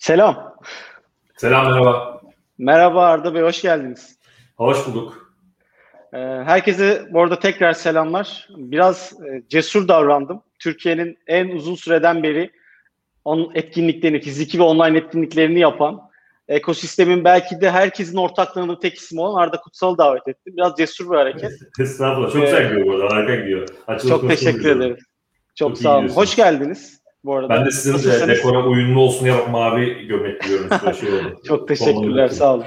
Selam. Selam merhaba. Merhaba Arda Bey, hoş geldiniz. Hoş bulduk. Ee, herkese bu arada tekrar selamlar. Biraz e, cesur davrandım. Türkiye'nin en uzun süreden beri onun etkinliklerini, fiziki ve online etkinliklerini yapan, ekosistemin belki de herkesin ortaklığının tek ismi olan Arda Kutsal'ı davet ettim. Biraz cesur bir hareket. Estağfurullah. Çok güzel gidiyor bu arada. Harika gidiyor. Açılış çok teşekkür ederim. Çok, çok sağ olun. Hoş geldiniz bu arada. Ben de sizin de dekora uyumlu olsun diye mavi gömlek giyiyorum. Şey çok teşekkürler. Sağ olun.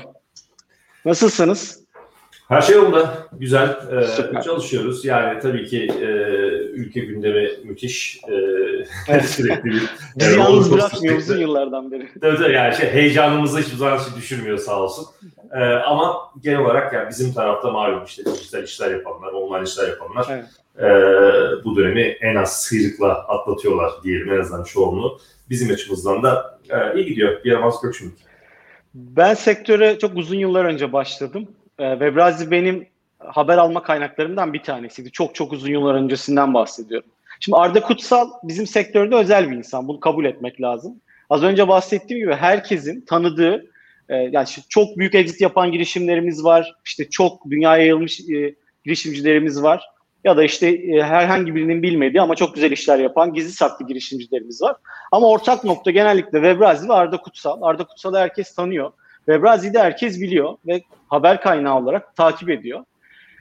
Nasılsınız? Her şey yolunda. Güzel. Ee, çalışıyoruz. Yani tabii ki e, ülke gündemi müthiş. E, evet. sürekli bir... Bizi yalnız bırakmıyor uzun yıllardan beri. Evet, yani şey, heyecanımızı hiçbir zaman şey düşürmüyor sağ olsun. Ee, ama genel olarak yani bizim tarafta malum işte dijital işler yapanlar, online işler yapanlar evet. e, bu dönemi en az sıyrıkla atlatıyorlar diyelim en azından çoğunluğu. Bizim açımızdan da e, iyi gidiyor. Bir yaramaz şimdi. Ben sektöre çok uzun yıllar önce başladım. E, Webrazi benim haber alma kaynaklarımdan bir tanesiydi. Çok çok uzun yıllar öncesinden bahsediyorum. Şimdi Arda Kutsal bizim sektörde özel bir insan. Bunu kabul etmek lazım. Az önce bahsettiğim gibi herkesin tanıdığı e, yani çok büyük exit yapan girişimlerimiz var. İşte çok dünyaya yayılmış e, girişimcilerimiz var. Ya da işte e, herhangi birinin bilmediği ama çok güzel işler yapan gizli saklı girişimcilerimiz var. Ama ortak nokta genellikle Webrazi ve Arda Kutsal. Arda Kutsal'ı herkes tanıyor. Webrazi'yi de herkes biliyor ve haber kaynağı olarak takip ediyor.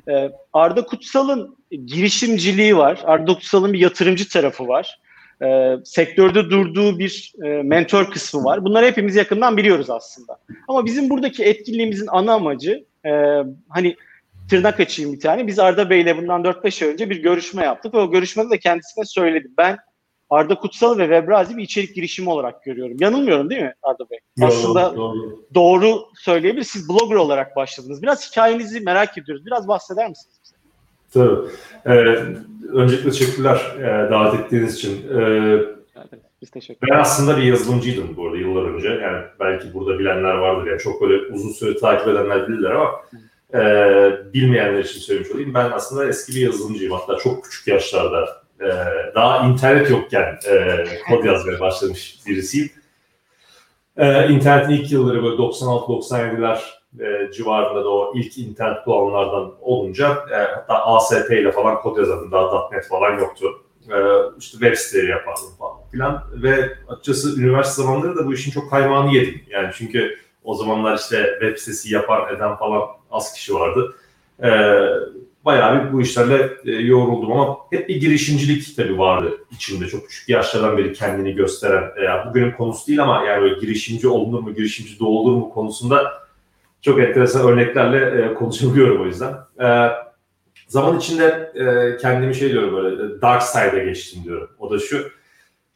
Ee, Arda Kutsal'ın girişimciliği var. Arda Kutsal'ın bir yatırımcı tarafı var. Ee, sektörde durduğu bir e, mentor kısmı var. Bunları hepimiz yakından biliyoruz aslında. Ama bizim buradaki etkinliğimizin ana amacı e, hani tırnak açayım bir tane. Biz Arda Bey'le bundan 4-5 ay önce bir görüşme yaptık ve o görüşmede de kendisine söyledi. Ben Arda Kutsal ve Webrazi bir içerik girişimi olarak görüyorum. Yanılmıyorum değil mi Arda Bey? Doğru, Aslında doğru. doğru söyleyebilir. Siz blogger olarak başladınız. Biraz hikayenizi merak ediyoruz. Biraz bahseder misiniz bize? Tabii. Ee, öncelikle teşekkürler e, davet ettiğiniz için. Ee, biz teşekkür Ben aslında bir yazılımcıydım bu arada yıllar önce. Yani belki burada bilenler vardır. Yani çok böyle uzun süre takip edenler bilirler ama e, bilmeyenler için söylemiş olayım. Ben aslında eski bir yazılımcıyım. Hatta çok küçük yaşlarda e, daha internet yokken e, kod yazmaya başlamış birisiyim. E, internetin ilk yılları böyle 96-97'ler e, civarında da o ilk internet kullananlardan olunca e, hatta ASP ile falan kod yazardım. Daha .NET falan yoktu. E, işte web siteleri yapardım falan filan. Ve açıkçası üniversite zamanları da bu işin çok kaymağını yedim. Yani çünkü o zamanlar işte web sitesi yapan eden falan az kişi vardı. E, bayağı bir bu işlerle e, yoğruldum ama hep bir girişimcilik tabii vardı içimde. Çok küçük yaşlardan beri kendini gösteren, e, bugünün konusu değil ama yani böyle girişimci olunur mu, girişimci doğulur mu konusunda çok enteresan örneklerle e, konuşabiliyorum o yüzden. E, zaman içinde e, kendimi şey diyorum böyle dark side'a geçtim diyorum. O da şu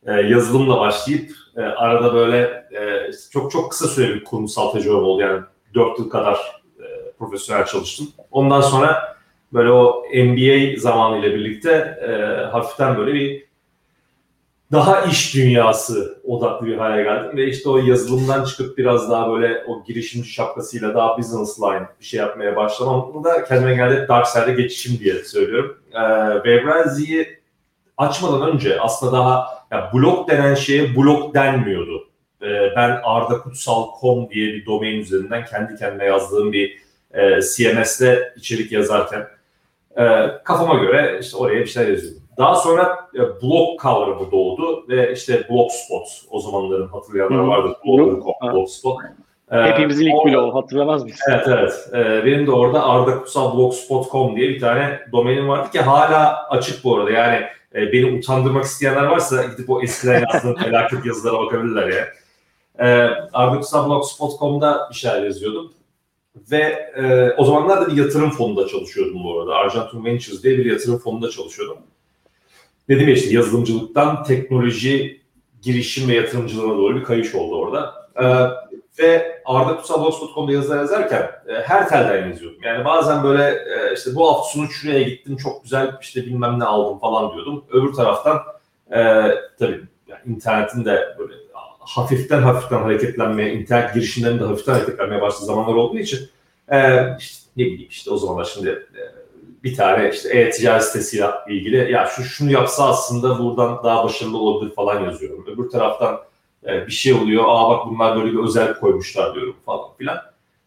e, yazılımla başlayıp e, arada böyle e, çok çok kısa süre bir kurumsal tecrübem oldu. Yani 4 yıl kadar e, profesyonel çalıştım. Ondan sonra böyle o NBA zamanıyla birlikte e, hafiften böyle bir daha iş dünyası odaklı bir hale geldim ve işte o yazılımdan çıkıp biraz daha böyle o girişimci şapkasıyla daha business line bir şey yapmaya başlamam da kendime geldi dark side'e geçişim diye söylüyorum. Ee, açmadan önce aslında daha ya blog denen şeye blog denmiyordu. Ee, ben ardakutsal.com diye bir domain üzerinden kendi kendime yazdığım bir e, CMS'de içerik yazarken e, kafama göre işte oraya bir şeyler yazıyordum. Daha sonra e, blog kavramı doğdu ve işte blogspot o zamanların hatırlayanlar. Blogger.com, blogspot. E, Hepimizin ilk blogu hatırlamaz mıyız? Evet evet. E, benim de orada Arda Kutsal Blogspot.com diye bir tane domenim vardı ki hala açık bu arada. Yani e, beni utandırmak isteyenler varsa gidip o eskiden yazdığım felaket yazılara bakabilirler ya. E, Arda Kutsal Blogspot.com'da bir şeyler yazıyordum. Ve e, o zamanlar da bir yatırım fonunda çalışıyordum bu arada. Argentine Ventures diye bir yatırım fonunda çalışıyordum. Dedim ya işte yazılımcılıktan teknoloji, girişim ve yatırımcılığına doğru bir kayış oldu orada. E, ve Arda Kutsal yazılar yazarken e, her telden yazıyordum. Yani bazen böyle e, işte bu hafta sonu şuraya gittim çok güzel işte bilmem ne aldım falan diyordum. Öbür taraftan e, tabii yani internetin de böyle hafiften hafiften hareketlenmeye, internet girişimlerinin hafiften hareketlenmeye başladığı zamanlar olduğu için e, işte, ne bileyim işte o zamanlar şimdi e, bir tane işte e-ticaret sitesiyle ilgili ya şu şunu yapsa aslında buradan daha başarılı olabilir falan yazıyorum. Öbür taraftan E, bir şey oluyor. Aa bak bunlar böyle bir özel koymuşlar diyorum falan filan.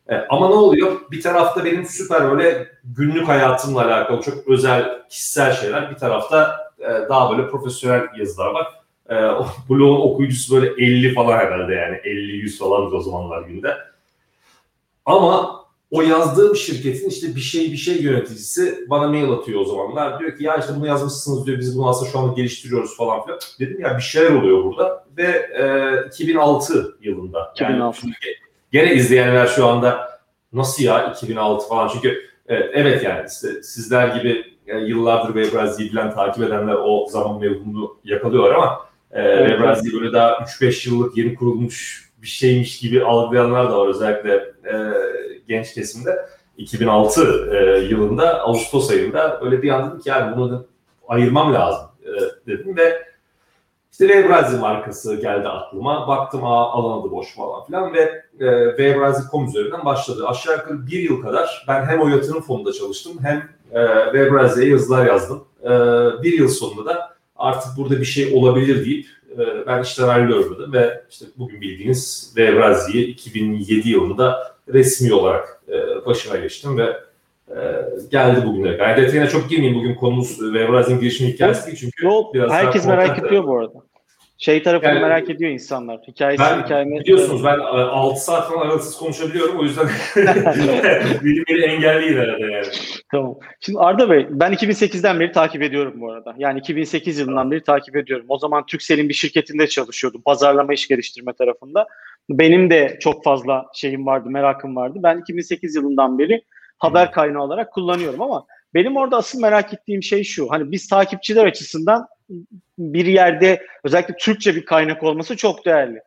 E, ama ne oluyor? Bir tarafta benim süper böyle günlük hayatımla alakalı çok özel kişisel şeyler. Bir tarafta e, daha böyle profesyonel yazılar var. E, blogun okuyucusu böyle 50 falan herhalde yani 50-100 falan o zamanlar günde. Ama o yazdığım şirketin işte bir şey bir şey yöneticisi bana mail atıyor o zamanlar. Diyor ki ya işte bunu yazmışsınız diyor biz bunu aslında şu anda geliştiriyoruz falan filan. Dedim ya bir şeyler oluyor burada ve e, 2006 yılında. 2006. Yani gene izleyenler şu anda nasıl ya 2006 falan çünkü e, evet yani işte sizler gibi e, yıllardır Webrazi'yi bilen takip edenler o zaman mevhumunu yakalıyorlar ama e, evet, Webrazi böyle daha 3-5 yıllık yeni kurulmuş bir şeymiş gibi algılayanlar da var özellikle e, genç kesimde. 2006 e, yılında Ağustos ayında öyle bir an dedim ki yani bunu ayırmam lazım e, dedim ve işte Webrazi markası geldi aklıma. Baktım aa alan adı boş falan filan ve e, Webrazi.com üzerinden başladı. Aşağı yukarı bir yıl kadar ben hem o yatırım fonunda çalıştım hem e, Webrazi'ye yazılar yazdım. E, bir yıl sonunda da artık burada bir şey olabilir deyip e, ben işten ayrılıyorum ve işte bugün bildiğiniz Webrazi'yi 2007 yılında resmi olarak e, başına geçtim ve e, geldi bugüne kadar. Yani detayına çok girmeyeyim bugün konumuz Webrazi'nin girişim hikayesi değil çünkü Yok, biraz herkes merak ediyor bu arada. Şey tarafını yani, merak ediyor insanlar. Hikayesi ben, hikayemi... Biliyorsunuz ben 6 saat falan aralıksız konuşabiliyorum. O yüzden biri beni engelleyin herhalde yani. Tamam. Şimdi Arda Bey ben 2008'den beri takip ediyorum bu arada. Yani 2008 yılından beri takip ediyorum. O zaman Türkcell'in bir şirketinde çalışıyordum. Pazarlama iş geliştirme tarafında. Benim de çok fazla şeyim vardı, merakım vardı. Ben 2008 yılından beri haber kaynağı olarak kullanıyorum ama benim orada asıl merak ettiğim şey şu. Hani biz takipçiler açısından bir yerde özellikle Türkçe bir kaynak olması çok değerli.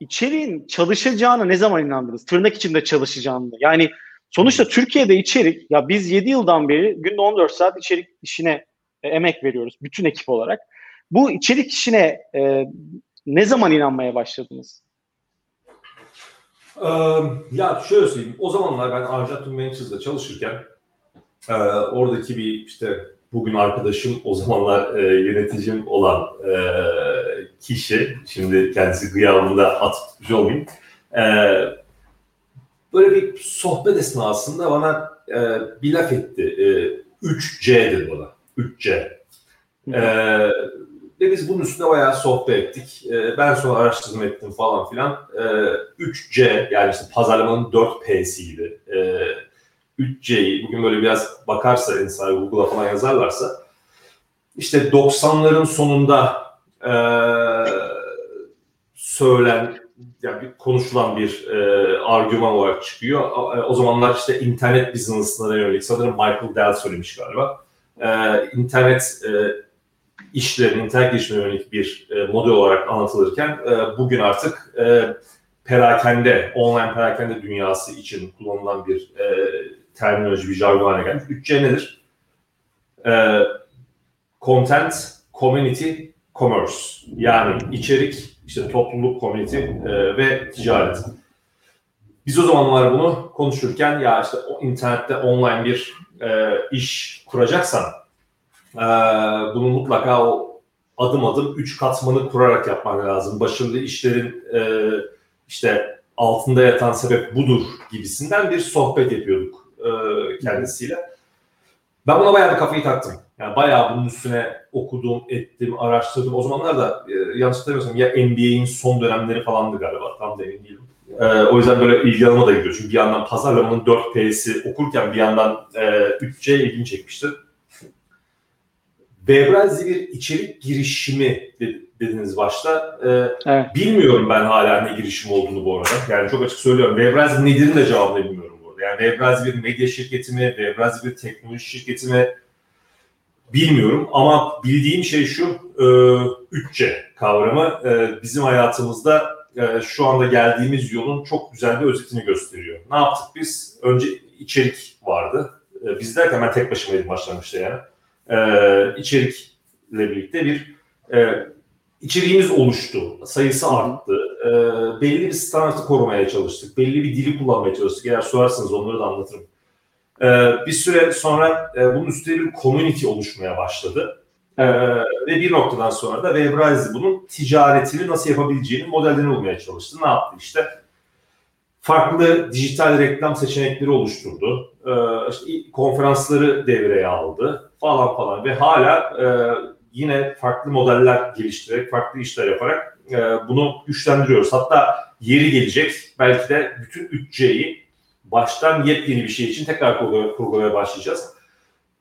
İçeriğin çalışacağını ne zaman inandınız? Tırnak içinde çalışacağını. Yani sonuçta Türkiye'de içerik ya biz 7 yıldan beri günde 14 saat içerik işine e, emek veriyoruz bütün ekip olarak. Bu içerik işine e, ne zaman inanmaya başladınız? Ya şöyle söyleyeyim. O zamanlar ben Arjantin Ventures'da çalışırken e, oradaki bir işte bugün arkadaşım o zamanlar e, yöneticim olan e, kişi, şimdi kendisi gıyabında atmış olmayayım, e, böyle bir sohbet esnasında bana e, bir laf etti. E, 3C dedi bana. 3C. E, ve biz bunun üstüne bayağı sohbet ettik. E, ben sonra araştırma ettim falan filan. E, 3C yani işte pazarlamanın 4P'siydi. E, 3C'yi bugün böyle biraz bakarsa insan Google'a falan yazarlarsa işte 90'ların sonunda e, söylen yani konuşulan bir e, argüman olarak çıkıyor. E, o zamanlar işte internet business'lara yönelik sanırım Michael Dell söylemiş galiba. E, internet e, işlerin, internet gelişimine yönelik bir e, model olarak anlatılırken e, bugün artık e, perakende, online perakende dünyası için kullanılan bir e, terminoloji, bir jargon haline gelmiş. 3C nedir? Ee, content, community, commerce. Yani içerik, işte topluluk, community e, ve ticaret. Biz o zamanlar bunu konuşurken ya işte o internette online bir e, iş kuracaksan e, bunu mutlaka o adım adım üç katmanı kurarak yapman lazım. Başında işlerin e, işte altında yatan sebep budur gibisinden bir sohbet yapıyorduk e, kendisiyle. Ben buna bayağı bir kafayı taktım. Yani bayağı bunun üstüne okudum, ettim, araştırdım. O zamanlar da e, yanlış hatırlamıyorsam ya NBA'in son dönemleri falandı galiba. Tam da emin değilim. E, o yüzden böyle ilgi alanıma da gidiyor. Çünkü bir yandan pazarlamanın 4P'si okurken bir yandan e, 3C ilgimi çekmişti. Webrazi bir içerik girişimi dediniz başta. Ee, evet. Bilmiyorum ben hala ne girişim olduğunu bu arada. Yani çok açık söylüyorum. Webrazi nedir de cevabını bilmiyorum. Yani Devrazi bir medya şirketi mi, Devrazi bir teknoloji şirketi mi bilmiyorum ama bildiğim şey şu, e, 3C kavramı e, bizim hayatımızda e, şu anda geldiğimiz yolun çok güzel bir özetini gösteriyor. Ne yaptık biz? Önce içerik vardı. E, biz derken ben tek başımaydım başlangıçta yani. E, içerikle birlikte bir e, içeriğimiz oluştu. Sayısı arttı. E, belli bir standartı korumaya çalıştık. Belli bir dili kullanmaya çalıştık. Eğer sorarsanız onları da anlatırım. E, bir süre sonra e, bunun üstüne bir community oluşmaya başladı. Ee, ve bir noktadan sonra da Webrazi bunun ticaretini nasıl yapabileceğini modellerini bulmaya çalıştı. Ne yaptı işte? Farklı dijital reklam seçenekleri oluşturdu. Ee, işte konferansları devreye aldı falan falan ve hala e, yine farklı modeller geliştirerek, farklı işler yaparak e, bunu güçlendiriyoruz. Hatta yeri gelecek belki de bütün 3C'yi baştan yepyeni bir şey için tekrar kurgulamaya başlayacağız.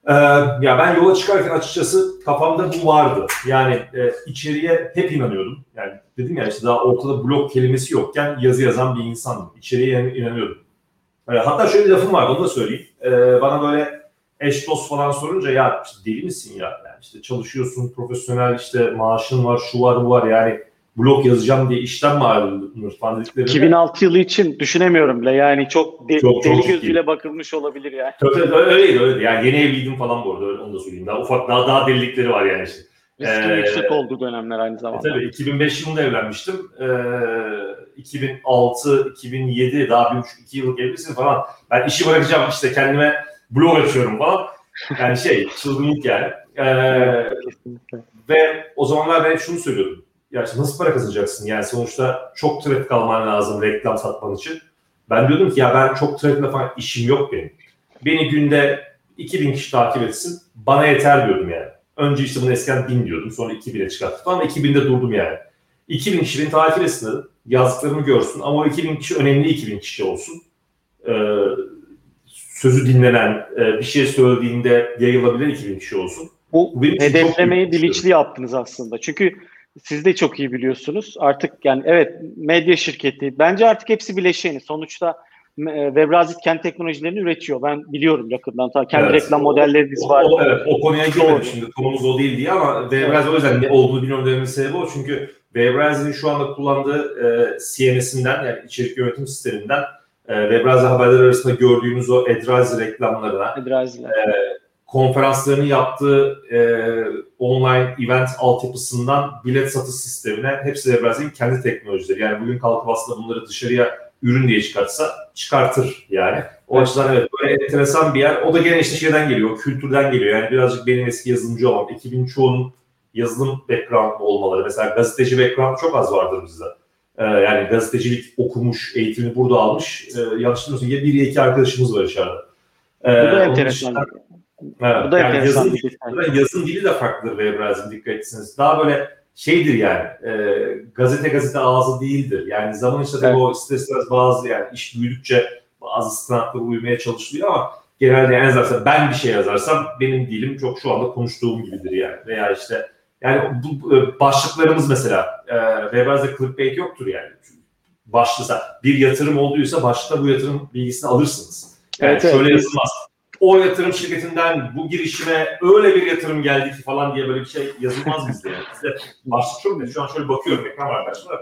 Ee, ya ben yola çıkarken açıkçası kafamda bu vardı. Yani e, içeriye hep inanıyordum. Yani dedim ya işte daha ortada blok kelimesi yokken yazı yazan bir insandım. İçeriye inanıyordum. E, hatta şöyle bir lafım var onu da söyleyeyim. E, bana böyle eş dost falan sorunca ya işte deli misin ya? Yani işte çalışıyorsun, profesyonel işte maaşın var, şu var, bu var yani blog yazacağım diye işten mi ayrılır falan dediklerinde. 2006 yılı için düşünemiyorum bile yani çok, de, çok deli çok gözüyle iyi. bakılmış olabilir yani. Tabii tabii öyleydi öyleydi yani yeni evliydim falan bu arada öyle, onu da söyleyeyim daha ufak daha daha delilikleri var yani işte. Riskin ee, yüksek olduğu dönemler aynı zamanda. E, tabii 2005 yılında evlenmiştim. Ee, 2006, 2007 daha bir buçuk iki yıllık evlisin falan. Ben işi bırakacağım işte kendime blog açıyorum falan. Yani şey çılgınlık yani. Ee, ve o zamanlar ben şunu söylüyordum ya işte nasıl para kazanacaksın? Yani sonuçta çok trafik alman lazım reklam satman için. Ben diyordum ki ya ben çok trafikle falan işim yok benim. Beni günde 2000 kişi takip etsin bana yeter diyordum yani. Önce işte bunu eskiden 1000 diyordum sonra 2000'e çıkarttım ama 2000'de durdum yani. 2000 kişi beni takip etsin dedim. Yazdıklarımı görsün ama o 2000 kişi önemli 2000 kişi olsun. Ee, sözü dinlenen, e, bir şey söylediğinde yayılabilir 2000 kişi olsun. Bu, Bu hedeflemeyi bilinçli yaptınız aslında. Çünkü siz de çok iyi biliyorsunuz. Artık yani evet medya şirketi bence artık hepsi bileşeni. Sonuçta e, Webrazit kendi teknolojilerini üretiyor. Ben biliyorum yakından. Ta kendi evet, reklam modelleriniz var. O, evet, o konuya girmedim şimdi. Konumuz o değil diye ama Webrazit evet. o yüzden ne olduğunu bilmiyorum dememin sebebi o. Çünkü Webrazit'in şu anda kullandığı e, CMS'inden yani içerik yönetim sisteminden e, Webrazit haberler arasında gördüğümüz o Edrazi reklamlarına Edraziler. e, konferanslarını yaptığı e, online event altyapısından bilet satış sistemine hepsi Brazil'in kendi teknolojileri. Yani bugün kalkıp aslında bunları dışarıya ürün diye çıkartsa çıkartır yani. O evet. açıdan evet böyle enteresan bir yer. O da gene işte şeyden geliyor, kültürden geliyor. Yani birazcık benim eski yazılımcı olmam. Ekibin çoğunun yazılım background olmaları. Mesela gazeteci background çok az vardır bizde. Ee, yani gazetecilik okumuş, eğitimini burada almış. Ee, yanlış bilmiyorsam ya bir ya iki arkadaşımız var içeride. Ee, Bu da enteresan. Evet, Bu da yani yazın, dili, şey. yazın dili de farklıdır Webraz'ın dikkat etsiniz. Daha böyle şeydir yani e, gazete gazete ağzı değildir. Yani zaman içinde evet. o ister istemez bazı yani iş büyüdükçe bazı standartlara uymaya çalışılıyor ama genelde en azından ben bir şey yazarsam benim dilim çok şu anda konuştuğum gibidir yani. Veya işte yani bu e, başlıklarımız mesela e, Webraz'da clickbait yoktur yani. Başlısa bir yatırım olduysa başta bu yatırım bilgisini alırsınız. Yani evet, şöyle evet. yazılmaz o yatırım şirketinden bu girişime öyle bir yatırım geldi ki falan diye böyle bir şey yazılmaz bizde. Yani. Bizde başlık çok net. Şu an şöyle bakıyorum ekran var karşımda.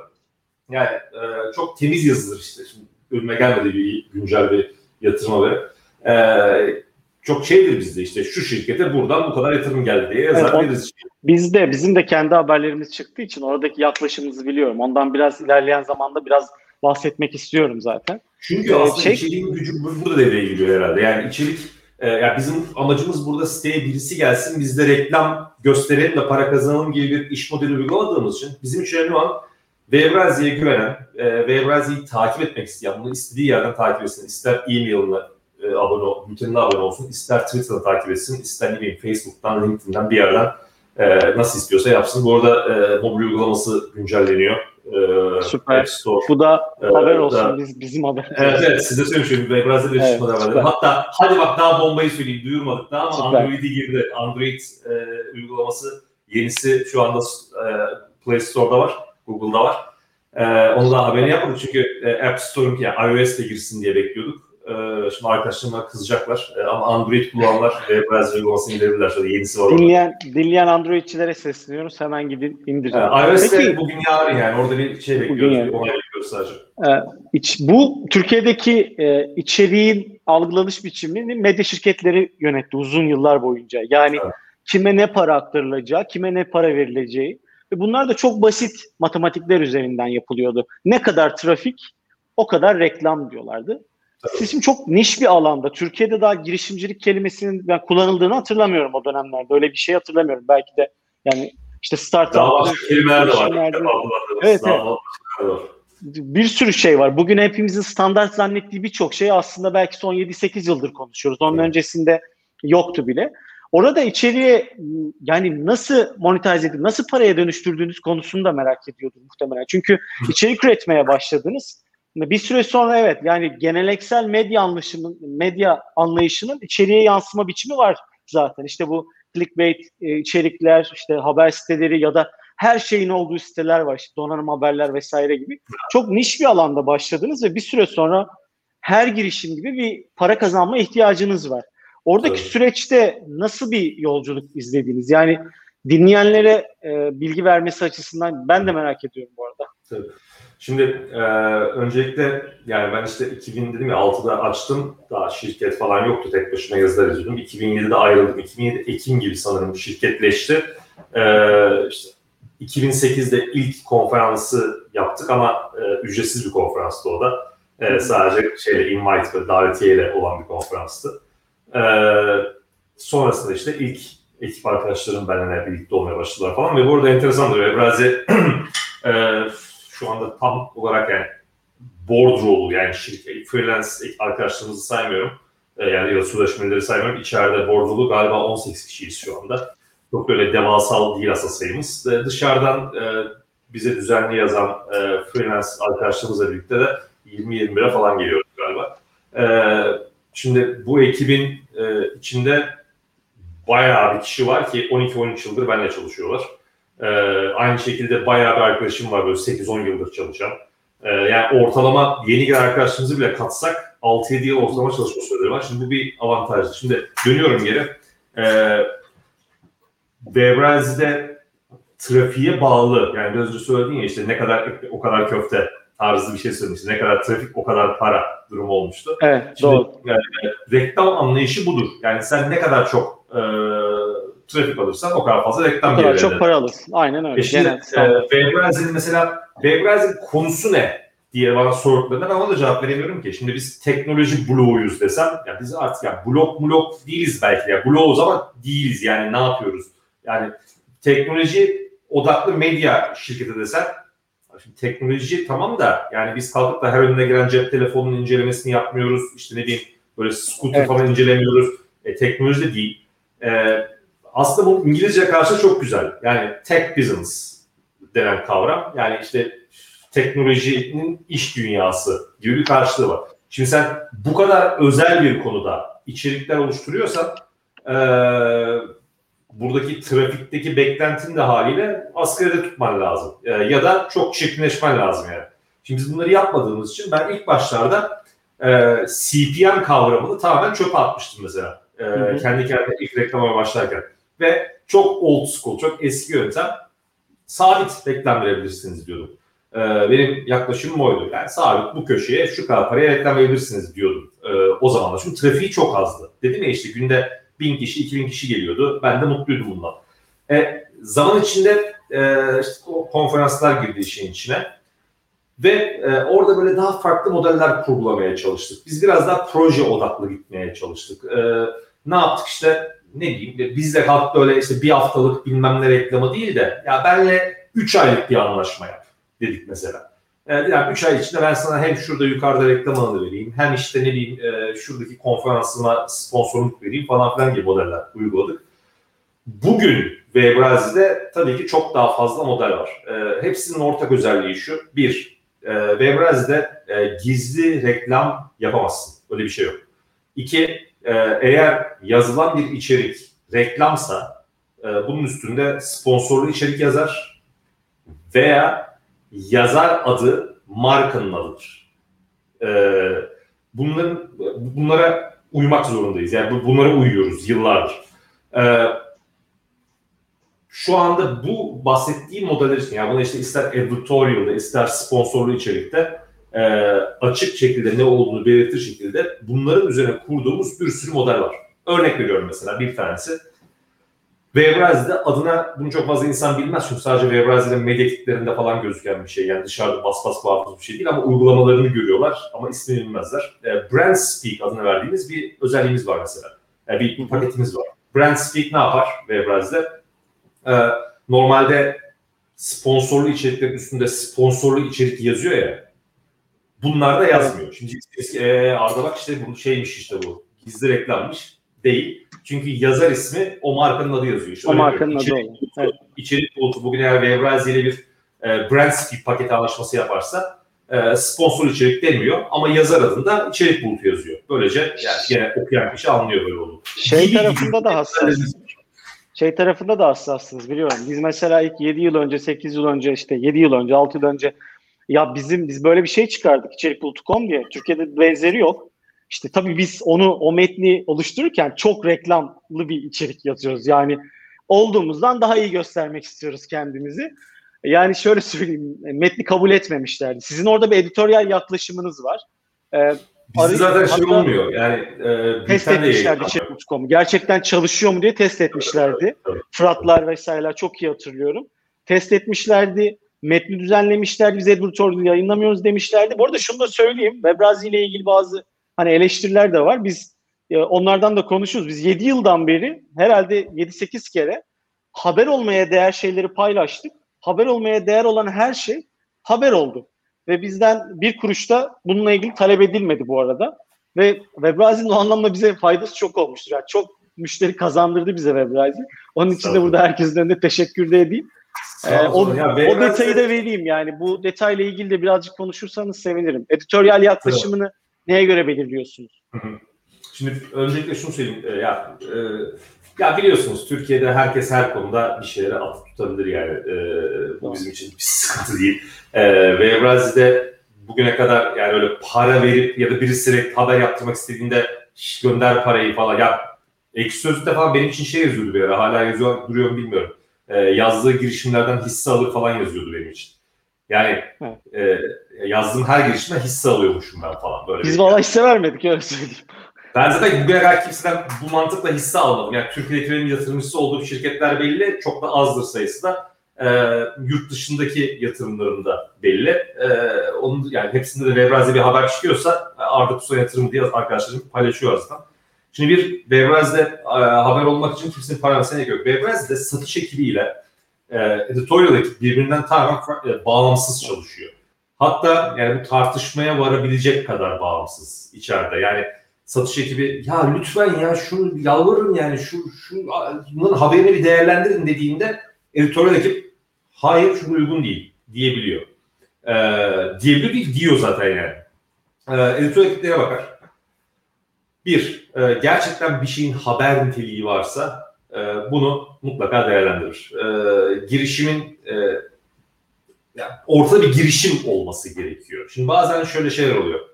Yani e, çok temiz yazılır işte. Şimdi önüme gelmedi bir güncel bir yatırım haberi. E, çok şeydir bizde işte şu şirkete buradan bu kadar yatırım geldi diye yazar evet, veririz. Bizde bizim de kendi haberlerimiz çıktığı için oradaki yaklaşımımızı biliyorum. Ondan biraz ilerleyen zamanda biraz bahsetmek istiyorum zaten. Çünkü ee, aslında şey, içeriğin gücü burada devreye giriyor herhalde. Yani içerik e, yani bizim amacımız burada siteye birisi gelsin, biz de reklam gösterelim de para kazanalım gibi bir iş modeli uygulamadığımız için bizim için önemli olan Webrazier'e güvenen, e, Webrazier'i takip etmek isteyen, bunu istediği yerden takip etsin. İster e-mail'ına e, abone, bültenine abone olsun, ister Twitter'da takip etsin, ister ne bileyim Facebook'tan, LinkedIn'den bir yerden e, nasıl istiyorsa yapsın. Bu arada e, mobil uygulaması güncelleniyor. E, Süper. Store. Bu da e, haber olsun da, biz, bizim haber. Evet evet size söylüyorum. Birazda bir evet, haber Hatta hadi bak daha bombayı söyleyeyim duyurmadık daha ama Android'i girdi. Android e, uygulaması yenisi şu anda e, Play Store'da var. Google'da var. E, onu da haberini yapmadık çünkü e, App Store'un yani iOS'te girsin diye bekliyorduk. Ee, şimdi arkadaşlarıma kızacaklar ee, ama Android kullananlar ve browser uygulamasını indirebilirler. Şöyle yenisi var. Dinleyen, dinleyen Androidçilere sesleniyoruz. Hemen gidin indirin. Ee, iOS'te bugün yarın yani orada bir şey bekliyoruz. Yani. Bir onay bekliyoruz sadece. Ee, iç, bu Türkiye'deki e, içeriğin algılanış biçimini medya şirketleri yönetti uzun yıllar boyunca. Yani evet. kime ne para aktarılacağı, kime ne para verileceği. Ve bunlar da çok basit matematikler üzerinden yapılıyordu. Ne kadar trafik o kadar reklam diyorlardı. Şimdi çok niş bir alanda. Türkiye'de daha girişimcilik kelimesinin ben kullanıldığını hatırlamıyorum o dönemlerde. Öyle bir şey hatırlamıyorum. Belki de Yani işte startup. Daha başka kelimeler de var. Evet, evet. Bir sürü şey var. Bugün hepimizin standart zannettiği birçok şey aslında belki son 7-8 yıldır konuşuyoruz. Onun evet. öncesinde yoktu bile. Orada içeriye yani nasıl monetize edip nasıl paraya dönüştürdüğünüz konusunu da merak ediyordum muhtemelen. Çünkü içerik üretmeye başladınız. Bir süre sonra evet yani geneleksel medya anlayışının medya anlayışının içeriye yansıma biçimi var zaten. İşte bu clickbait e, içerikler, işte haber siteleri ya da her şeyin olduğu siteler var. İşte donanım haberler vesaire gibi. Çok niş bir alanda başladınız ve bir süre sonra her girişim gibi bir para kazanma ihtiyacınız var. Oradaki evet. süreçte nasıl bir yolculuk izlediniz? Yani dinleyenlere e, bilgi vermesi açısından ben de merak ediyorum bu arada. Tabii. Şimdi e, öncelikle yani ben işte 2000 dedim ya 6'da açtım. Daha şirket falan yoktu. Tek başına yazılar yazıyordum. 2007'de ayrıldım. 2007 Ekim gibi sanırım şirketleşti. E, işte 2008'de ilk konferansı yaptık ama e, ücretsiz bir konferanstı o da. E, sadece şeyle invite ve davetiyeyle olan bir konferanstı. E, sonrasında işte ilk ekip arkadaşlarım benimle birlikte olmaya başladılar falan ve burada enteresandır. Ebrazi e, şu anda tam olarak yani board role yani şirket, freelance arkadaşlarımızı saymıyorum. E, yani ya sözleşmeleri saymıyorum. İçeride board role'u galiba 18 kişiyiz şu anda. Çok böyle devasal değil asıl sayımız. E, dışarıdan e, bize düzenli yazan freelance arkadaşlarımızla birlikte de 20-21'e falan geliyoruz galiba. Şimdi bu ekibin içinde bayağı bir kişi var ki 12-13 yıldır benimle çalışıyorlar. Ee, aynı şekilde bayağı bir arkadaşım var böyle 8-10 yıldır çalışan. Ee, yani ortalama yeni gelen arkadaşlarımızı bile katsak 6-7 yıl ortalama çalışma süreleri var. Şimdi bu bir avantaj. Şimdi dönüyorum geri. Ee, Webrazi'de trafiğe bağlı yani biraz önce söyledin ya işte ne kadar o kadar köfte tarzı bir şey söyledin. İşte ne kadar trafik o kadar para durumu olmuştu. Evet Şimdi, doğru. Yani, reklam anlayışı budur. Yani sen ne kadar çok e, trafik alırsan o kadar fazla reklam gelir. Çok para alırsın. Aynen öyle. E şimdi e, mesela Webraz'in konusu ne diye bana sorduklarında ben ona da cevap veremiyorum ki. Şimdi biz teknoloji bloğuyuz desem, yani biz artık yani blok blok değiliz belki. Yani bloğuz ama değiliz yani ne yapıyoruz? Yani teknoloji odaklı medya şirketi desem, şimdi teknoloji tamam da yani biz kalkıp da her önüne gelen cep telefonunun incelemesini yapmıyoruz. İşte ne diyeyim böyle scooter evet. falan incelemiyoruz. E, teknoloji de değil. E, aslında bu İngilizce karşı çok güzel. Yani tech business denen kavram. Yani işte teknolojinin iş dünyası gibi bir karşılığı var. Şimdi sen bu kadar özel bir konuda içerikler oluşturuyorsan e, buradaki trafikteki beklentin de haliyle asgaride tutman lazım. E, ya da çok çirkinleşmen lazım yani. Şimdi biz bunları yapmadığımız için ben ilk başlarda e, CPM kavramını tamamen çöpe atmıştım mesela. E, hı hı. Kendi kendime ilk reklama başlarken ve çok old school, çok eski yöntem sabit reklam verebilirsiniz diyordum. Ee, benim yaklaşımım oydu. Yani sabit bu köşeye şu kadar paraya reklam verebilirsiniz diyordum ee, o zamanlar. Çünkü trafiği çok azdı. Dedim ya işte günde bin kişi, iki bin kişi geliyordu. Ben de mutluydum bundan. E, zaman içinde e, işte o konferanslar girdi işin içine. Ve e, orada böyle daha farklı modeller kurgulamaya çalıştık. Biz biraz daha proje odaklı gitmeye çalıştık. E, ne yaptık işte ne diyeyim biz de kalkıp böyle işte bir haftalık bilmem ne reklamı değil de ya benle 3 aylık bir anlaşma yap dedik mesela. Yani, yani 3 ay içinde ben sana hem şurada yukarıda reklam alanı vereyim hem işte ne bileyim e, şuradaki konferansıma sponsorluk vereyim falan filan gibi modeller uyguladık. Bugün ve tabii ki çok daha fazla model var. E, hepsinin ortak özelliği şu. Bir, e, e, gizli reklam yapamazsın. Öyle bir şey yok. İki, e, eğer yazılan bir içerik reklamsa e, bunun üstünde sponsorlu içerik yazar veya yazar adı markanın adıdır. E, bunların bunlara uymak zorundayız. Yani bunlara uyuyoruz yıllardır. E, şu anda bu bahsettiğim modeller için yani bunu işte ister editorial'da ister sponsorlu içerikte e, açık şekilde ne olduğunu belirtir şekilde bunların üzerine kurduğumuz bir sürü model var. Örnek veriyorum mesela bir tanesi. Webrazi'de adına bunu çok fazla insan bilmez çünkü sadece Webrazi'nin medya kitlerinde falan gözüken bir şey. Yani dışarıda bas bas bağırtılı bir şey değil ama uygulamalarını görüyorlar ama ismini bilmezler. E, Brand Speak adını verdiğimiz bir özelliğimiz var mesela. E, bir paketimiz var. Brand Speak ne yapar Webrazi'de? E, normalde sponsorlu içeriklerin üstünde sponsorlu içerik yazıyor ya. Bunlar da yazmıyor. Şimdi e, Arda bak işte bu şeymiş işte bu. Gizli reklammış. Değil. Çünkü yazar ismi o markanın adı yazıyor. İşte o markanın adı içerik, evet. içerik bulutu. Bugün eğer Vevrazi ile bir e, brand speed paketi anlaşması yaparsa e, sponsor içerik demiyor ama yazar adında içerik bulutu yazıyor. Böylece yani gene okuyan kişi anlıyor böyle olur. Şey gibi tarafında gibi, da hassas. Şey tarafında da hassassınız biliyorum. Biz mesela ilk 7 yıl önce, 8 yıl önce işte 7 yıl önce, 6 yıl önce ya bizim biz böyle bir şey çıkardık içerikbulutu.com diye. Türkiye'de benzeri yok. İşte tabii biz onu o metni oluştururken çok reklamlı bir içerik yazıyoruz. Yani olduğumuzdan daha iyi göstermek istiyoruz kendimizi. Yani şöyle söyleyeyim, metni kabul etmemişlerdi. Sizin orada bir editoryal yaklaşımınız var. Ee, Bizde zaten şey olmuyor. Yani e, test etmişlerdi Check.com'u. Gerçekten çalışıyor mu diye test etmişlerdi. Fıratlar vesaireler çok iyi hatırlıyorum. Test etmişlerdi. Metni düzenlemişlerdi. Biz editörlü yayınlamıyoruz demişlerdi. Bu arada şunu da söyleyeyim. Webrazi ile ilgili bazı hani eleştiriler de var. Biz e, onlardan da konuşuyoruz. Biz 7 yıldan beri herhalde 7-8 kere haber olmaya değer şeyleri paylaştık. Haber olmaya değer olan her şey haber oldu. Ve bizden bir kuruş da bununla ilgili talep edilmedi bu arada. Ve Webrazi'nin o anlamda bize faydası çok olmuştur. Yani çok müşteri kazandırdı bize Webrazi. Onun için de burada herkesin önünde teşekkür de edeyim. Ee, o, ya, o detayı da vereyim yani. Bu detayla ilgili de birazcık konuşursanız sevinirim. Editoryal yaklaşımını evet. neye göre belirliyorsunuz? Şimdi öncelikle şunu söyleyeyim. E, ya e, ya biliyorsunuz Türkiye'de herkes her konuda bir şeylere atıp tutabilir yani. E, bu bizim için bir sıkıntı değil. E, ve Evrazi'de bugüne kadar yani öyle para verip ya da birisi direkt haber yaptırmak istediğinde gönder parayı falan. Ya ekşi sözlükte falan benim için şey yazıyordu bir ara. Hala yazıyor duruyor bilmiyorum. E, yazdığı girişimlerden hisse alır falan yazıyordu benim için. Yani e, yazdığım her girişimden hisse alıyormuşum ben falan. Böyle Biz valla hisse vermedik öyle söyleyeyim. Ben zaten bugüne kadar kimseden bu mantıkla hisse almadım. Yani Türkiye'dekilerin yatırımcısı olduğu şirketler belli. Çok da azdır sayısı da. E, yurt dışındaki yatırımlarında belli. E, onun yani hepsinde de Vevrazi bir haber çıkıyorsa Arda Kusa yatırımı diye arkadaşlarım paylaşıyor aslında. Şimdi bir Vevrazi'de e, haber olmak için kimsenin parasına gerek yok. Vevrazi'de satış ekibiyle e, editorial ekip birbirinden tamamen e, bağımsız çalışıyor. Hatta yani bu tartışmaya varabilecek kadar bağımsız içeride. Yani satış ekibi ya lütfen ya şu yalvarırım yani şu şu bunun haberini bir değerlendirin dediğinde editoryal ekip hayır şu uygun değil diyebiliyor. Ee, diyebiliyor değil diyor zaten yani. Ee, editör ekiplere bakar. Bir, e, gerçekten bir şeyin haber niteliği varsa e, bunu mutlaka değerlendirir. E, girişimin e, yani ortada bir girişim olması gerekiyor. Şimdi bazen şöyle şeyler oluyor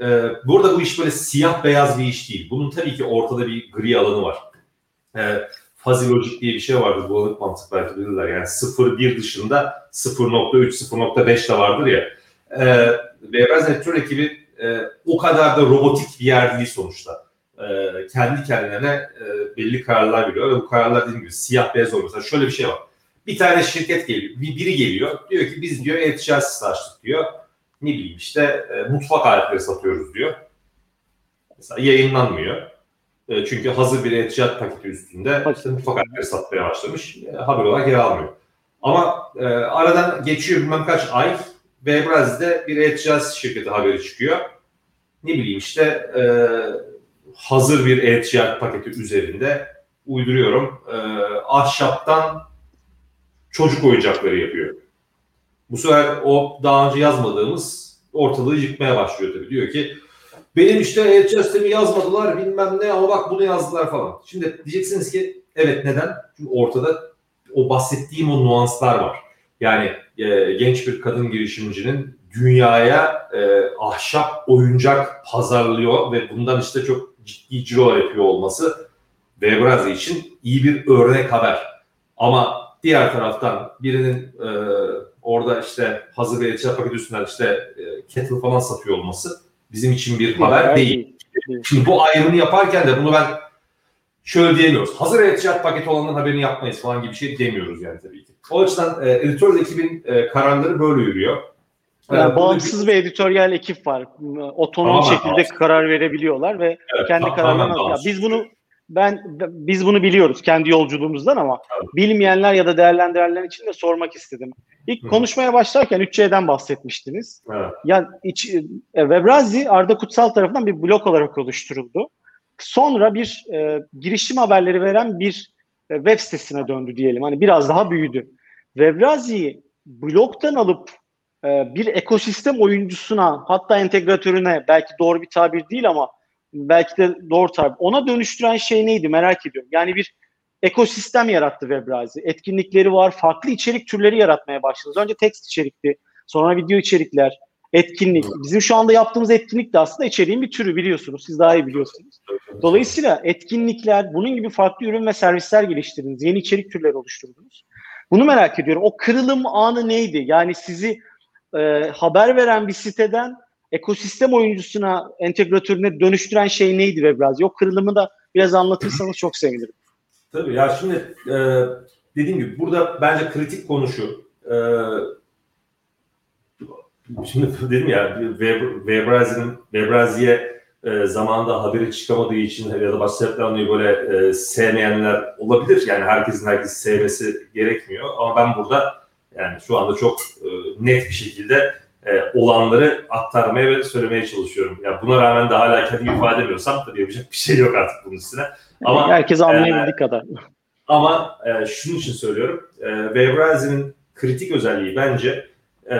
e, burada bu iş böyle siyah beyaz bir iş değil. Bunun tabii ki ortada bir gri alanı var. E, fuzzy logic diye bir şey vardır. Bulanık mantık belki bilirler. Yani 0-1 dışında 0.3, 0.5 de vardır ya. E, Beyaz Netron ekibi e, o kadar da robotik bir yer değil sonuçta. E, kendi kendine e, belli kararlar veriyor. Ve bu kararlar dediğim gibi siyah beyaz olmuyor. Mesela şöyle bir şey var. Bir tane şirket geliyor, bir, biri geliyor. Diyor ki biz diyor e-ticaret açtık diyor ne bileyim işte e, mutfak aletleri satıyoruz diyor. Mesela yayınlanmıyor. E, çünkü hazır bir e-ticaret paketi üstünde işte mutfak aletleri satmaya başlamış. E, haber olarak yer almıyor. Ama e, aradan geçiyor bilmem kaç ay ve Brazil'de bir e-ticaret şirketi haberi çıkıyor. Ne bileyim işte e, hazır bir e-ticaret paketi üzerinde uyduruyorum. E, ahşaptan çocuk oyuncakları yapıyor. Bu sefer o daha önce yazmadığımız ortalığı yıkmaya başlıyor tabii. Diyor ki benim işte e yazmadılar bilmem ne ama bak bunu yazdılar falan. Şimdi diyeceksiniz ki evet neden? Çünkü ortada o bahsettiğim o nuanslar var. Yani e, genç bir kadın girişimcinin dünyaya e, ahşap oyuncak pazarlıyor ve bundan işte çok ciddi cirolar yapıyor olması Webrazi için iyi bir örnek haber. Ama diğer taraftan birinin e, orada işte hazır bir e paket üstünden işte e, kettle falan satıyor olması bizim için bir haber değil. Şimdi bu ayrımı yaparken de bunu ben şöyle diyemiyoruz. Hazır e paketi olanların haberini yapmayız falan gibi bir şey demiyoruz yani tabii ki. O açıdan e, editör ekibin e, kararları böyle yürüyor. Yani bağımsız bir editoryal ekip var. Otonom tamam, şekilde bağımsız. karar verebiliyorlar ve evet, kendi kararlarını Ya biz bunu ben biz bunu biliyoruz kendi yolculuğumuzdan ama bilmeyenler ya da değerlendirenler için de sormak istedim. İlk Hı. konuşmaya başlarken 3C'den bahsetmiştiniz. Evet. Yani iç, e, Webrazi Arda Kutsal tarafından bir blok olarak oluşturuldu. Sonra bir e, girişim haberleri veren bir e, web sitesine döndü diyelim. Hani biraz daha büyüdü. Webrazi'yi bloktan alıp e, bir ekosistem oyuncusuna hatta entegratörüne belki doğru bir tabir değil ama belki de doğru tabir ona dönüştüren şey neydi merak ediyorum. Yani bir ekosistem yarattı Webrazi. Etkinlikleri var, farklı içerik türleri yaratmaya başladı. Önce text içerikti, sonra video içerikler, etkinlik. Bizim şu anda yaptığımız etkinlik de aslında içeriğin bir türü biliyorsunuz. Siz daha iyi biliyorsunuz. Dolayısıyla etkinlikler, bunun gibi farklı ürün ve servisler geliştirdiniz. Yeni içerik türleri oluşturdunuz. Bunu merak ediyorum. O kırılım anı neydi? Yani sizi e, haber veren bir siteden ekosistem oyuncusuna, entegratörüne dönüştüren şey neydi ve biraz? Yok kırılımı da biraz anlatırsanız çok sevinirim. Tabii ya şimdi e, dediğim gibi burada bence kritik konu şu. E, şimdi dedim ya Webrazi'nin Webrazi'ye e, zamanında haberi çıkamadığı için ya da başka sebeplerden böyle e, sevmeyenler olabilir. Yani herkesin herkesi sevmesi gerekmiyor. Ama ben burada yani şu anda çok e, net bir şekilde e, olanları aktarmaya ve söylemeye çalışıyorum. Ya buna rağmen de hala kendimi ifade edemiyorsam tabii yapacak bir şey yok artık bunun üstüne. Ama herkes anlayabildiği e, kadar. Ama e, şunun için söylüyorum. E, Webrazi'nin kritik özelliği bence e,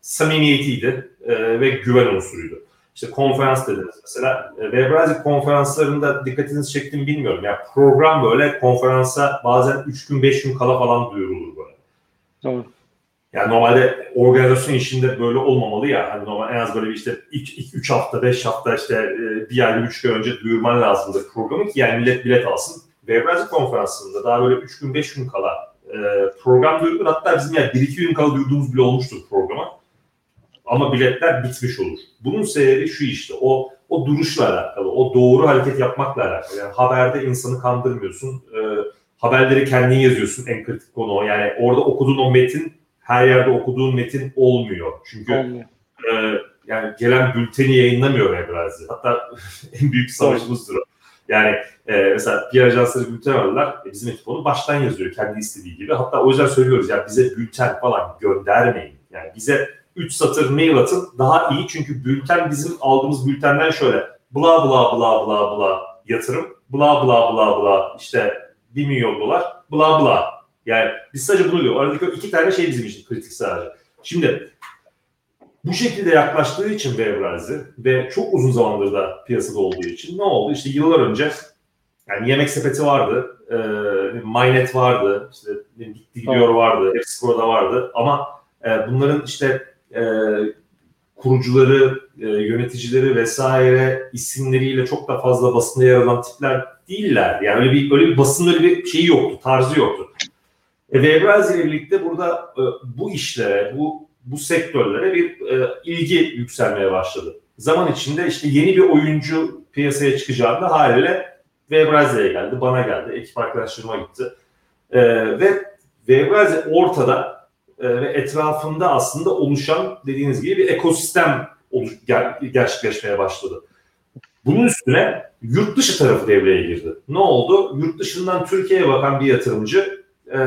samimiyetiydi e, ve güven unsuruydu. İşte konferans dediniz mesela. E, Webrazi konferanslarında dikkatinizi çektim bilmiyorum. Ya program böyle konferansa bazen 3 gün 5 gün kala falan duyurulur böyle. Doğru. Yani normalde organizasyon işinde böyle olmamalı ya. Hani normal en az böyle bir işte 3 hafta, 5 hafta işte e, bir ay, 3 gün önce duyurman lazımdır programı ki yani millet bilet alsın. Webrazi konferansında daha böyle 3 gün, 5 gün kala e, program duyurulur. Hatta bizim yani 1-2 gün kala duyurduğumuz bile olmuştur programa. Ama biletler bitmiş olur. Bunun sebebi şu işte o o duruşla alakalı, o doğru hareket yapmakla alakalı. Yani haberde insanı kandırmıyorsun. E, haberleri kendin yazıyorsun en kritik konu o. Yani orada okuduğun o metin her yerde okuduğun metin olmuyor. Çünkü E, yani gelen bülteni yayınlamıyor Ebrazi. Hatta en büyük savaşımızdır o. Yani e, mesela bir ajansları bülten alırlar. E, bizim ekip onu baştan yazıyor kendi istediği gibi. Hatta o yüzden söylüyoruz ya bize bülten falan göndermeyin. Yani bize 3 satır mail atın daha iyi. Çünkü bülten bizim aldığımız bültenden şöyle bla bla bla bla bla yatırım bla bla bla bla işte 1 milyon dolar bla bla yani biz sadece bunu diyor. Aradaki iki tane şey bizim için kritik sadece. Şimdi bu şekilde yaklaştığı için Webrazi ve çok uzun zamandır da piyasada olduğu için ne oldu? İşte yıllar önce yani yemek sepeti vardı, e, Mynet vardı, işte gitti gidiyor vardı, hepsi burada vardı ama e, bunların işte e, kurucuları, e, yöneticileri vesaire isimleriyle çok da fazla basında yer alan tipler değiller. Yani öyle bir öyle bir basın öyle bir şeyi yoktu, tarzı yoktu. E, Webrazi ile birlikte burada e, bu işlere, bu bu sektörlere bir e, ilgi yükselmeye başladı. Zaman içinde işte yeni bir oyuncu piyasaya çıkacağında haliyle Webrazi'ye geldi, bana geldi, ekip arkadaşlarıma gitti. E, ve Webrazi ortada ve etrafında aslında oluşan dediğiniz gibi bir ekosistem gerçekleşmeye başladı. Bunun üstüne yurt dışı tarafı devreye girdi. Ne oldu? Yurt dışından Türkiye'ye bakan bir yatırımcı e,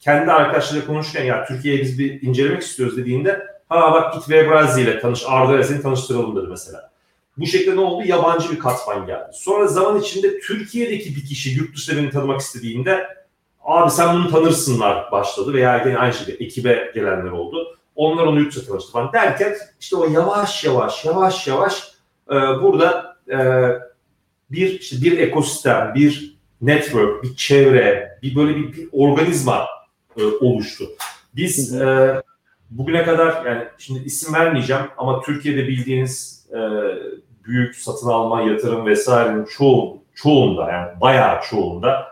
kendi arkadaşlarıyla konuşurken ya Türkiye'ye biz bir incelemek istiyoruz dediğinde ha bak git Webrazi ile tanış Arda seni tanıştıralım dedi mesela. Bu şekilde ne oldu? Yabancı bir katman geldi. Sonra zaman içinde Türkiye'deki bir kişi yurt dışında beni tanımak istediğinde abi sen bunu tanırsınlar başladı veya yine aynı şekilde ekibe gelenler oldu. Onlar onu dışında tanıştı falan derken işte o yavaş yavaş yavaş yavaş e, burada e, bir işte bir ekosistem, bir network, bir çevre, bir böyle bir, bir organizma e, oluştu. Biz e, bugüne kadar yani şimdi isim vermeyeceğim ama Türkiye'de bildiğiniz e, büyük satın alma, yatırım vesairenin çoğu, çoğunda yani bayağı çoğunda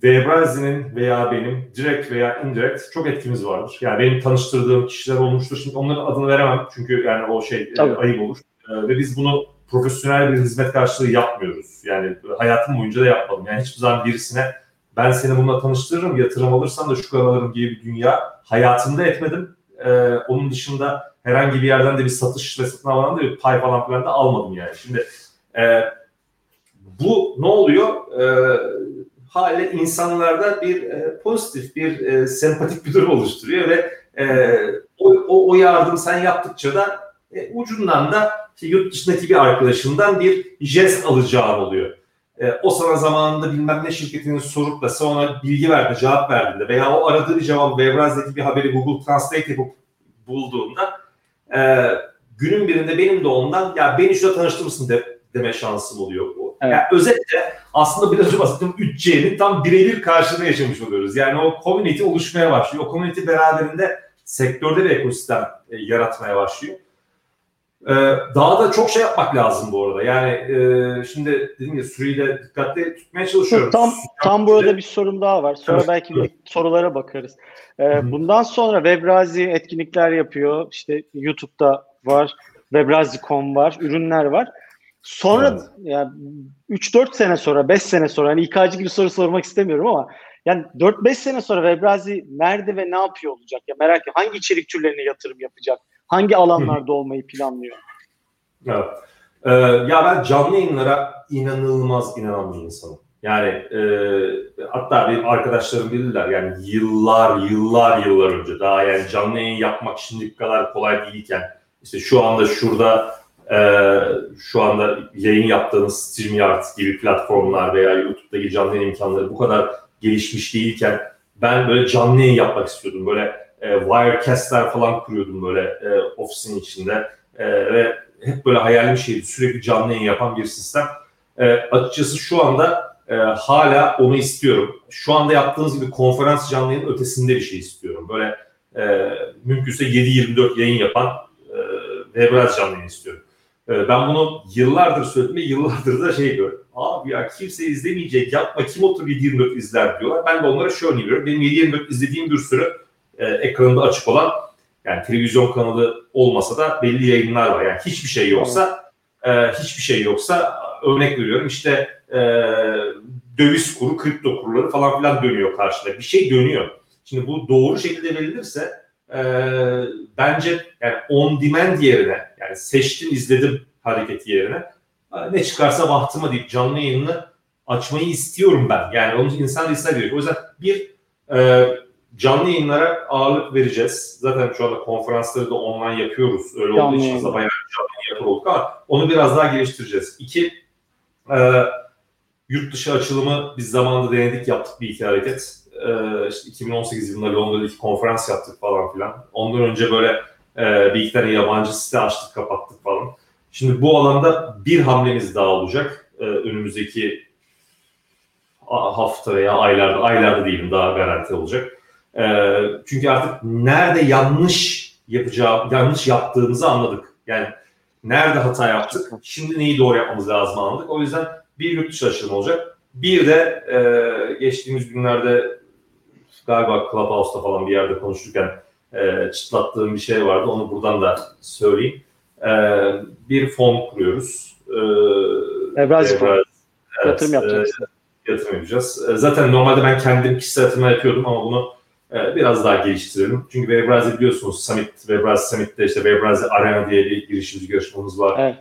Webrazi'nin veya benim direkt veya indirekt çok etkimiz vardır. Yani benim tanıştırdığım kişiler olmuştur. Şimdi onların adını veremem çünkü yani o şey e, ayıp olur. E, ve biz bunu profesyonel bir hizmet karşılığı yapmıyoruz. Yani hayatım boyunca da yapmadım. Yani hiçbir zaman birisine ben seni bununla tanıştırırım, yatırım alırsan da şu kadar alırım gibi bir dünya hayatımda etmedim. Ee, onun dışında herhangi bir yerden de bir satış ve satın almadan da bir pay falan filan da almadım yani. Şimdi e, bu ne oluyor? E, hale insanlarda bir e, pozitif, bir e, sempatik bir durum oluşturuyor ve e, o, o, o yardım sen yaptıkça da e, ucundan da işte yurt dışındaki bir arkadaşından bir jest alacağın oluyor. E, o sana zamanında bilmem ne şirketinin sorup da sen ona bilgi verdi, cevap verdiğinde veya o aradığı bir cevabı Webraz'daki bir haberi Google Translate yapıp bulduğunda e, günün birinde benim de ondan ya beni şurada tanıştırır mısın de, deme şansım oluyor. Evet. Yani özetle aslında biraz önce bahsettiğim 3C'nin tam birebir karşılığını yaşamış oluyoruz. Yani o community oluşmaya başlıyor. O community beraberinde sektörde bir ekosistem e, yaratmaya başlıyor. Ee, daha da çok şey yapmak lazım bu arada. Yani e, şimdi dedim ya süreyi dikkatli tutmaya çalışıyorum. Tam tam burada bir sorum daha var. Sonra evet. belki bir sorulara bakarız. Ee, bundan sonra Webrazi etkinlikler yapıyor. İşte YouTube'da var. Webrazi.com var. Ürünler var. Sonra evet. yani 3-4 sene sonra, 5 sene sonra hani İK'cı gibi soru sormak istemiyorum ama yani 4-5 sene sonra Webrazi nerede ve ne yapıyor olacak? Ya merak ediyorum. Hangi içerik türlerine yatırım yapacak? Hangi alanlarda olmayı planlıyor? Evet. Ee, ya ben canlı yayınlara inanılmaz inanan bir insanım. Yani e, hatta bir arkadaşlarım bilirler yani yıllar yıllar yıllar önce daha yani canlı yayın yapmak şimdi kadar kolay değilken işte şu anda şurada e, şu anda yayın yaptığınız StreamYard gibi platformlar veya YouTube'daki canlı yayın imkanları bu kadar gelişmiş değilken ben böyle canlı yayın yapmak istiyordum. Böyle e, Wirecast'ler falan kuruyordum böyle e, ofisin içinde e, ve hep böyle hayalim şeydi sürekli canlı yayın yapan bir sistem. E, açıkçası şu anda e, hala onu istiyorum. Şu anda yaptığınız gibi konferans canlı yayın ötesinde bir şey istiyorum. Böyle e, mümkünse 7-24 yayın yapan e, ve biraz canlı yayın istiyorum. E, ben bunu yıllardır söyledim yıllardır da şey diyorum. Abi ya kimse izlemeyecek yapma kim otur 7-24 izler diyorlar. Ben de onlara şöyle diyorum. Benim 7-24 izlediğim bir sürü e, ekranında açık olan yani televizyon kanalı olmasa da belli yayınlar var. Yani hiçbir şey yoksa e, hiçbir şey yoksa örnek veriyorum işte e, döviz kuru, kripto kurları falan filan dönüyor karşıda. Bir şey dönüyor. Şimdi bu doğru şekilde verilirse e, bence yani on demand yerine yani seçtim izledim hareketi yerine ne çıkarsa bahtıma deyip canlı yayını açmayı istiyorum ben. Yani onu insan da ister O yüzden bir e, canlı yayınlara ağırlık vereceğiz. Zaten şu anda konferansları da online yapıyoruz. Öyle canlı olduğu için bayağı canlı yayın olduk ama onu biraz daha geliştireceğiz. İki, e, yurt dışı açılımı biz zamanında denedik yaptık bir iki hareket. E, işte 2018 yılında Londra'da iki konferans yaptık falan filan. Ondan önce böyle e, bir iki tane yabancı site açtık kapattık falan. Şimdi bu alanda bir hamlemiz daha olacak. E, önümüzdeki hafta veya aylarda, aylarda değilim daha garanti olacak. E, çünkü artık nerede yanlış yapacağı, yanlış yaptığımızı anladık. Yani nerede hata yaptık, şimdi neyi doğru yapmamız lazım anladık. O yüzden bir yurt dışı olacak. Bir de e, geçtiğimiz günlerde galiba Clubhouse'da falan bir yerde konuşurken e, çıtlattığım bir şey vardı. Onu buradan da söyleyeyim. E, bir fon kuruyoruz. E, Evrazi fon. Evet, yatırım yapacağız. E, yatırım yapacağız. E, zaten normalde ben kendim kişisel yatırım yapıyordum ama bunu e, biraz daha geliştirelim. Çünkü Webrazi biliyorsunuz Summit, Webrazi Summit'te işte Webrazi Arena diye bir girişimci görüşmemiz var. Evet.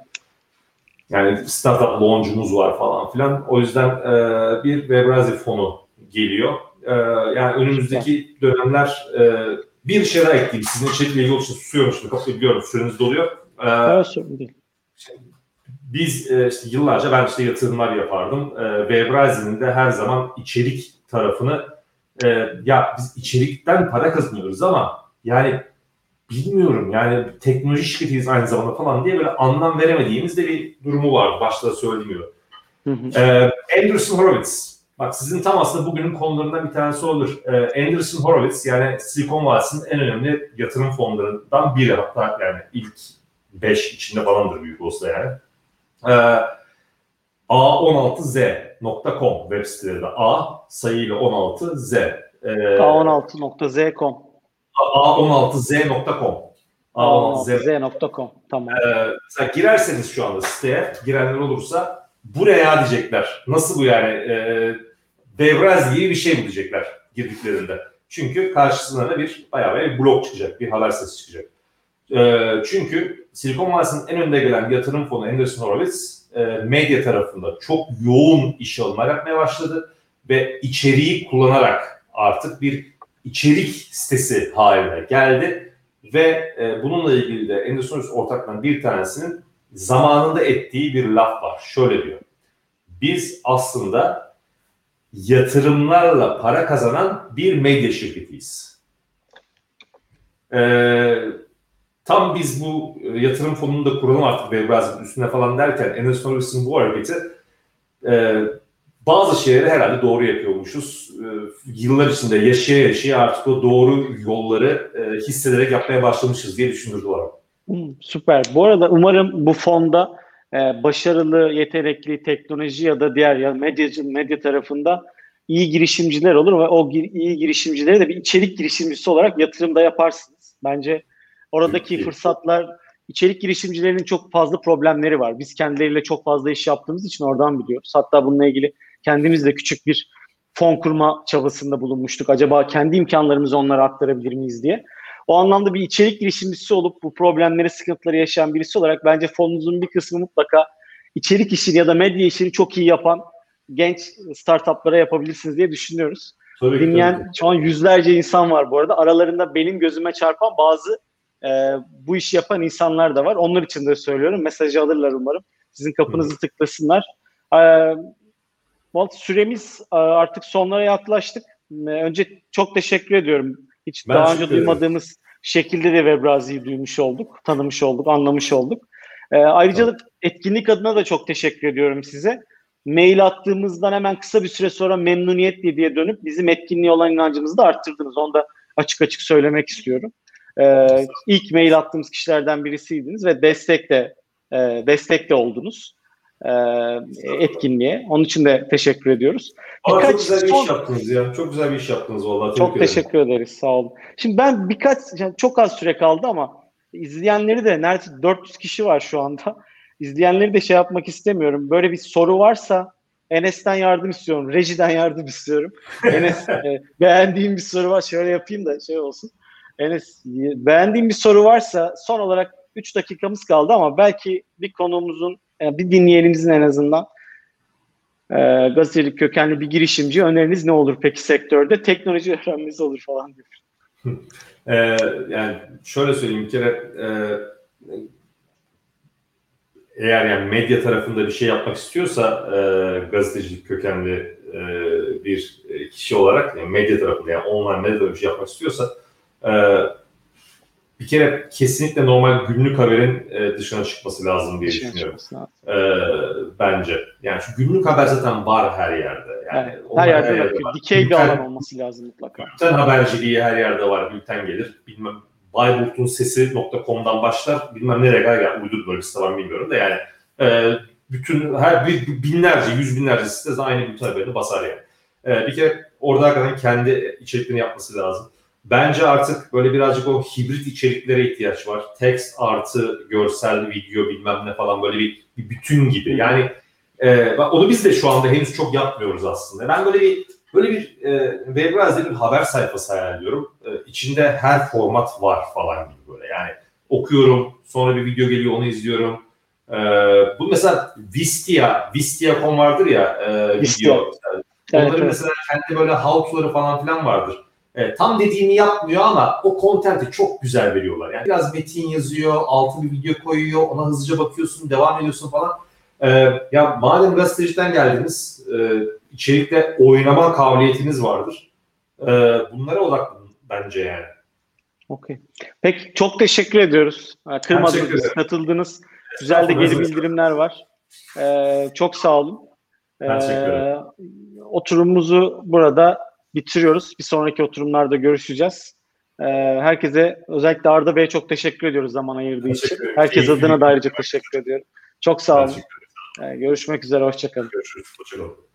Yani startup launch'umuz var falan filan. O yüzden e, bir Webrazi fonu geliyor. E, yani önümüzdeki dönemler e, bir şey daha ekleyeyim. Sizin içerikle ilgili için susuyorum şimdi. Kapıyı biliyorum süreniz doluyor. E, evet, sorun değil. Biz e, işte yıllarca ben işte yatırımlar yapardım. E, Webrazi'nin de her zaman içerik tarafını e, ya biz içerikten para kazanıyoruz ama yani bilmiyorum yani teknoloji şirketiyiz aynı zamanda falan diye böyle anlam veremediğimiz de bir durumu var. Başta söylemiyor. Ee, Anderson Horowitz. Bak sizin tam aslında bugünün konularından bir tanesi olur. Ee, Anderson Horowitz yani Silikon Vadisi'nin en önemli yatırım fonlarından biri. Hatta yani ilk 5 içinde falandır büyük olsa yani. Ee, A16z.com web siteleri A sayıyla 16z. Ee, A16.z.com A16z.com A16z.com tamam. Ee, mesela girerseniz şu anda siteye girenler olursa bu ne ya diyecekler. Nasıl bu yani? Ee, devraz gibi bir şey diyecekler girdiklerinde. Çünkü karşısına da bir bayağı bir blog çıkacak, bir haber sesi çıkacak. E, çünkü Silikon Vadisi'nin en önde gelen yatırım fonu Anderson Horowitz e, medya tarafında çok yoğun iş alımlar yapmaya başladı ve içeriği kullanarak artık bir içerik sitesi haline geldi ve e, bununla ilgili de Anderson Horowitz ortaklarından bir tanesinin zamanında ettiği bir laf var. Şöyle diyor. Biz aslında yatırımlarla para kazanan bir medya şirketiyiz. Ee, tam biz bu yatırım fonunu da kuralım artık Beyazıt üstüne falan derken Enes Norris'in bu hareketi e, bazı şeyleri herhalde doğru yapıyormuşuz. E, yıllar içinde yaşaya yaşaya artık o doğru yolları e, hissederek yapmaya başlamışız diye düşündürdü bana. Hmm, süper. Bu arada umarım bu fonda e, başarılı, yetenekli teknoloji ya da diğer ya medyacı, medya tarafında iyi girişimciler olur ve o gir, iyi girişimcileri de bir içerik girişimcisi olarak yatırımda yaparsınız. Bence oradaki fırsatlar içerik girişimcilerinin çok fazla problemleri var. Biz kendileriyle çok fazla iş yaptığımız için oradan biliyoruz. Hatta bununla ilgili kendimiz de küçük bir fon kurma çabasında bulunmuştuk. Acaba kendi imkanlarımızı onlara aktarabilir miyiz diye. O anlamda bir içerik girişimcisi olup bu problemleri, sıkıntıları yaşayan birisi olarak bence fonunuzun bir kısmı mutlaka içerik işini ya da medya işini çok iyi yapan genç startuplara yapabilirsiniz diye düşünüyoruz. Tabii Dinleyen tabii. şu an yüzlerce insan var bu arada. Aralarında benim gözüme çarpan bazı e, bu işi yapan insanlar da var. Onlar için de söylüyorum. Mesajı alırlar umarım. Sizin kapınızı Hı. tıklasınlar. E, süremiz e, artık sonlara yaklaştık. E, önce çok teşekkür ediyorum. Hiç ben daha önce duymadığımız şekilde de Webrazi'yi duymuş olduk, tanımış olduk, anlamış olduk. E, ayrıca evet. etkinlik adına da çok teşekkür ediyorum size. Mail attığımızdan hemen kısa bir süre sonra memnuniyet diye dönüp bizim etkinliğe olan inancımızı da arttırdınız. Onu da açık açık söylemek istiyorum. Ee, ilk mail attığımız kişilerden birisiydiniz ve destek de e, destek de oldunuz etkinliğe. Onun için de teşekkür ediyoruz. Ama birkaç çok güzel bir son... iş yaptınız ya. Çok güzel bir iş yaptınız vallahi. Çok teşekkür ederim. ederiz. Sağ olun. Şimdi ben birkaç yani çok az süre kaldı ama izleyenleri de neredeyse 400 kişi var şu anda. İzleyenleri de şey yapmak istemiyorum. Böyle bir soru varsa Enes'ten yardım istiyorum. Rejiden yardım istiyorum. Enes e, beğendiğim bir soru var. Şöyle yapayım da şey olsun. Enes beğendiğim bir soru varsa son olarak 3 dakikamız kaldı ama belki bir konuğumuzun yani bir dinleyenimizin en azından e, gazetecilik kökenli bir girişimci öneriniz ne olur peki sektörde? Teknoloji öğrenmeniz olur falan diyor. ee, yani şöyle söyleyeyim bir kere e, eğer yani medya tarafında bir şey yapmak istiyorsa e, gazetecilik kökenli e, bir kişi olarak yani medya tarafında yani online medya bir şey yapmak istiyorsa e, bir kere kesinlikle normal günlük haberin e, dışına çıkması lazım diye dışına düşünüyorum. E, bence. Yani şu günlük haber zaten var her yerde. Yani evet, her yerde, her yerde var. Dikey bir alan olması lazım mutlaka. Bülten haberciliği her yerde var. Bülten gelir. Bilmem Bayburt'un sesi.com'dan başlar. Bilmem nereye kadar yani uydur böyle site var bilmiyorum da yani e, bütün her bir binlerce, yüz binlerce site aynı bülten haberini basar yani. E, bir kere orada hakikaten kendi içeriklerini yapması lazım. Bence artık böyle birazcık o hibrit içeriklere ihtiyaç var. Text artı görsel, video bilmem ne falan böyle bir, bir bütün gibi. Yani e, onu biz de şu anda henüz çok yapmıyoruz aslında. Ben böyle bir böyle bir e, Webrazi'de bir haber sayfası hayal ediyorum. E, içinde her format var falan gibi böyle. Yani okuyorum, sonra bir video geliyor onu izliyorum. E, bu mesela Vistia, Vistia.com vardır ya e, video. Evet, Onların evet. mesela kendi böyle how falan filan vardır. Evet, tam dediğini yapmıyor ama o kontenti çok güzel veriyorlar. Yani biraz metin yazıyor, altı bir video koyuyor, ona hızlıca bakıyorsun, devam ediyorsun falan. Ee, ya madem gazeteciden geldiniz, e, içerikle oynama kabiliyetiniz vardır. E, bunlara odaklanın bence yani. Okey. Peki çok teşekkür ediyoruz. Kırmadınız, katıldınız. Güzel de geri bildirimler var. Ee, çok sağ olun. Ee, oturumumuzu burada bitiriyoruz. Bir sonraki oturumlarda görüşeceğiz. Ee, herkese özellikle Arda Bey'e çok teşekkür ediyoruz zaman ayırdığı için. Herkes adına da ayrıca teşekkür ediyorum. Çok sağ olun. Ee, görüşmek üzere. Hoşçakalın. Görüşürüz. Hoşçakalın.